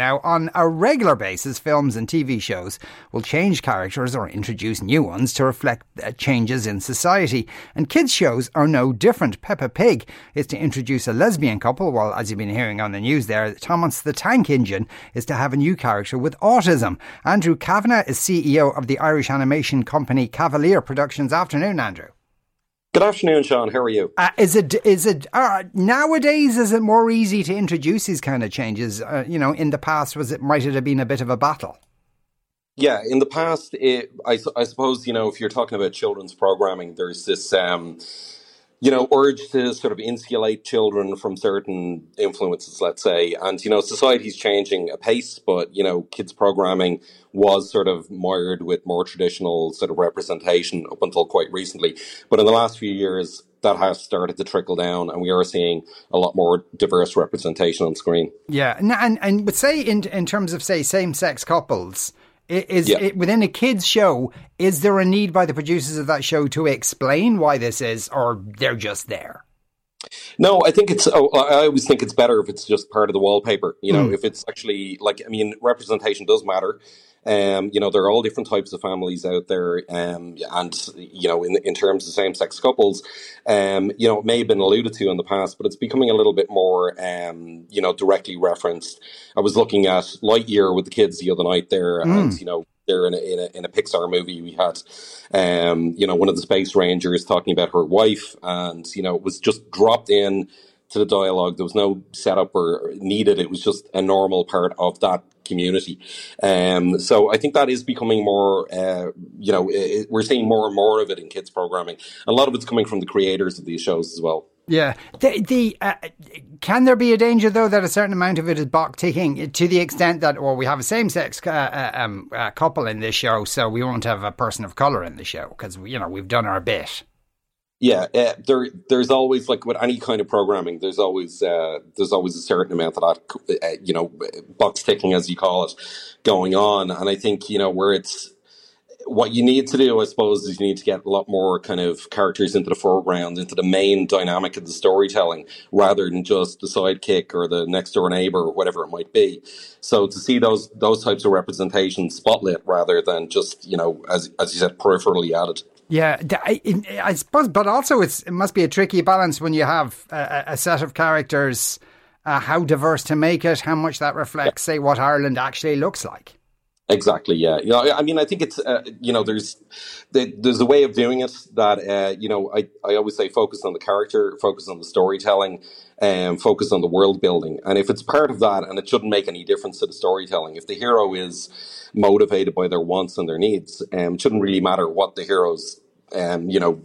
Now, on a regular basis, films and TV shows will change characters or introduce new ones to reflect uh, changes in society. And kids' shows are no different. Peppa Pig is to introduce a lesbian couple, while, as you've been hearing on the news there, Thomas the Tank Engine is to have a new character with autism. Andrew Kavanagh is CEO of the Irish animation company Kavaleer Productions. Afternoon, Andrew. Good afternoon, Sean. How are you? Uh, is it is it uh, nowadays? Is it more easy to introduce these kind of changes? Uh, you know, in the past, was it might it have been a bit of a battle? Yeah, in the past, it, I, I suppose you know if you're talking about children's programming, there's this um, you know, urge to sort of insulate children from certain influences, let's say. And, you know, society's changing apace, but, you know, kids programming was sort of mired with more traditional sort of representation up until quite recently. But in the last few years, that has started to trickle down, and we are seeing a lot more diverse representation on screen. Yeah, and and, and say in in terms of say same sex couples, is yeah. it, within a kids show? Is there a need by the producers of that show to explain why this is, or they're just there? No, I think it's. Oh, I always think it's better if it's just part of the wallpaper. You know, mm. if it's actually like, I mean, representation does matter. Um, you know, there are all different types of families out there, um, and you know, in in terms of same sex couples, um, you know, it may have been alluded to in the past, but it's becoming a little bit more, um, you know, directly referenced. I was looking at Lightyear with the kids the other night there, mm. and you know, there in a, in a, in a Pixar movie. We had, um, you know, one of the space rangers talking about her wife, and you know, it was just dropped in to the dialogue. There was no setup or needed. It was just a normal part of that community. Um, so I think that is becoming more, uh, you know, it, we're seeing more and more of it in kids programming. A lot of it's coming from the creators of these shows as well. Yeah. The, the uh, can there be a danger though that a certain amount of it is box ticking to the extent that, well, we have a same-sex uh, uh um, uh, couple in this show, so we won't have a person of color in the show because you know we've done our bit. Yeah, uh, there there's always like with any kind of programming, there's always uh, there's always a certain amount of that, uh, you know, box ticking as you call it, going on, and I think you know where it's what you need to do, I suppose, is you need to get a lot more kind of characters into the foreground, into the main dynamic of the storytelling, rather than just the sidekick or the next door neighbor or whatever it might be. So to see those those types of representations spotlit rather than just you know as as you said peripherally added. Yeah, I, suppose, but also it must be a tricky balance when you have a, a set of characters. Uh, how diverse to make it? How much that reflects, say, what Ireland actually looks like? Exactly. Yeah. You know, I mean, I think it's uh, you know, there's there's a way of doing it that uh, you know, I I always say focus on the character, focus on the storytelling, and um, focus on the world building. And if it's part of that, and it shouldn't make any difference to the storytelling, if the hero is motivated by their wants and their needs. Um, it shouldn't really matter what the hero's, um, you know,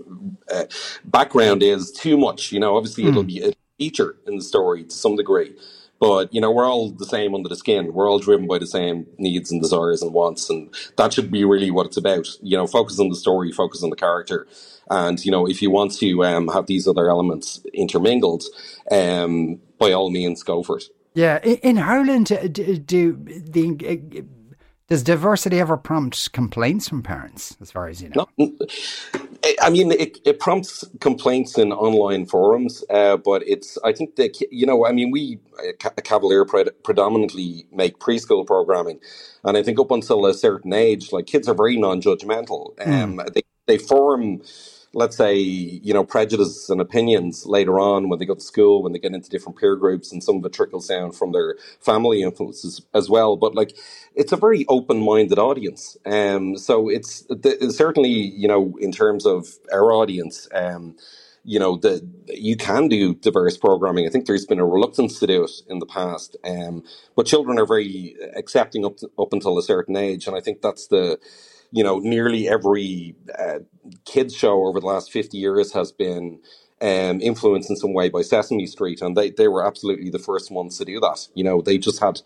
uh, background is too much. You know, obviously mm. it'll be a feature in the story to some degree. But you know, we're all the same under the skin. We're all driven by the same needs and desires and wants, and that should be really what it's about. You know, focus on the story, focus on the character, and you know, if you want to um, have these other elements intermingled, um, by all means, go for it. Yeah, in Ireland, do, do the does diversity ever prompt complaints from parents, as far as you know? No, I mean, it, it prompts complaints in online forums, uh, but it's, I think that, you know, I mean, we, uh, Kavaleer predominantly make preschool programming. And I think up until a certain age, like kids are very non judgmental. Hmm. Um, mm. They, they form, let's say, you know, prejudices and opinions later on when they go to school, when they get into different peer groups, and some of it trickles down from their family influences as well. But like, it's a very open-minded audience. Um, so it's, it's certainly, you know, in terms of our audience, um, you know, the, you can do diverse programming. I think there's been a reluctance to do it in the past, um, but children are very accepting up to, up until a certain age, and I think that's the you know, nearly every uh, kids show over the last 50 years has been um, influenced in some way by Sesame Street, and they, they were absolutely the first ones to do that. You know, they just had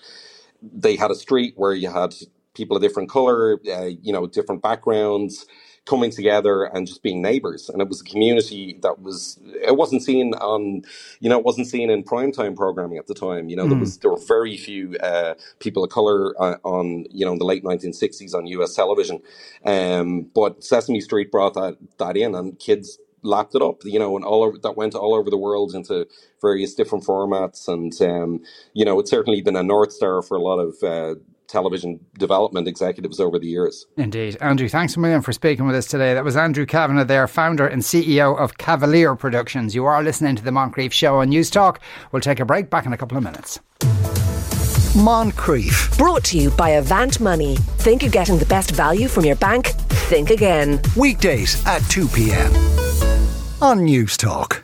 they had a street where you had people of different color, uh, you know, different backgrounds, coming together and just being neighbors. And it was a community that was, it wasn't seen on, you know, it wasn't seen in primetime programming at the time. You know, mm. there hmm. was, there were very few uh, people of color uh, on, you know, in the late 1960s on US television. Um, but Sesame Street brought that, that in and kids lapped it up, you know, and all over that went all over the world into various different formats. And, um, you know, it's certainly been a North Star for a lot of, uh, television development executives over the years. Indeed. Andrew, thanks a million for speaking with us today. That was Andrew Kavanagh there, founder and CEO of Kavaleer Productions. You are listening to the Moncrieff Show on News Talk. We'll take a break back in a couple of minutes. Moncrieff. Brought to you by Avant Money. Think you're getting the best value from your bank? Think again. Weekdays at 2 p.m. on News Talk.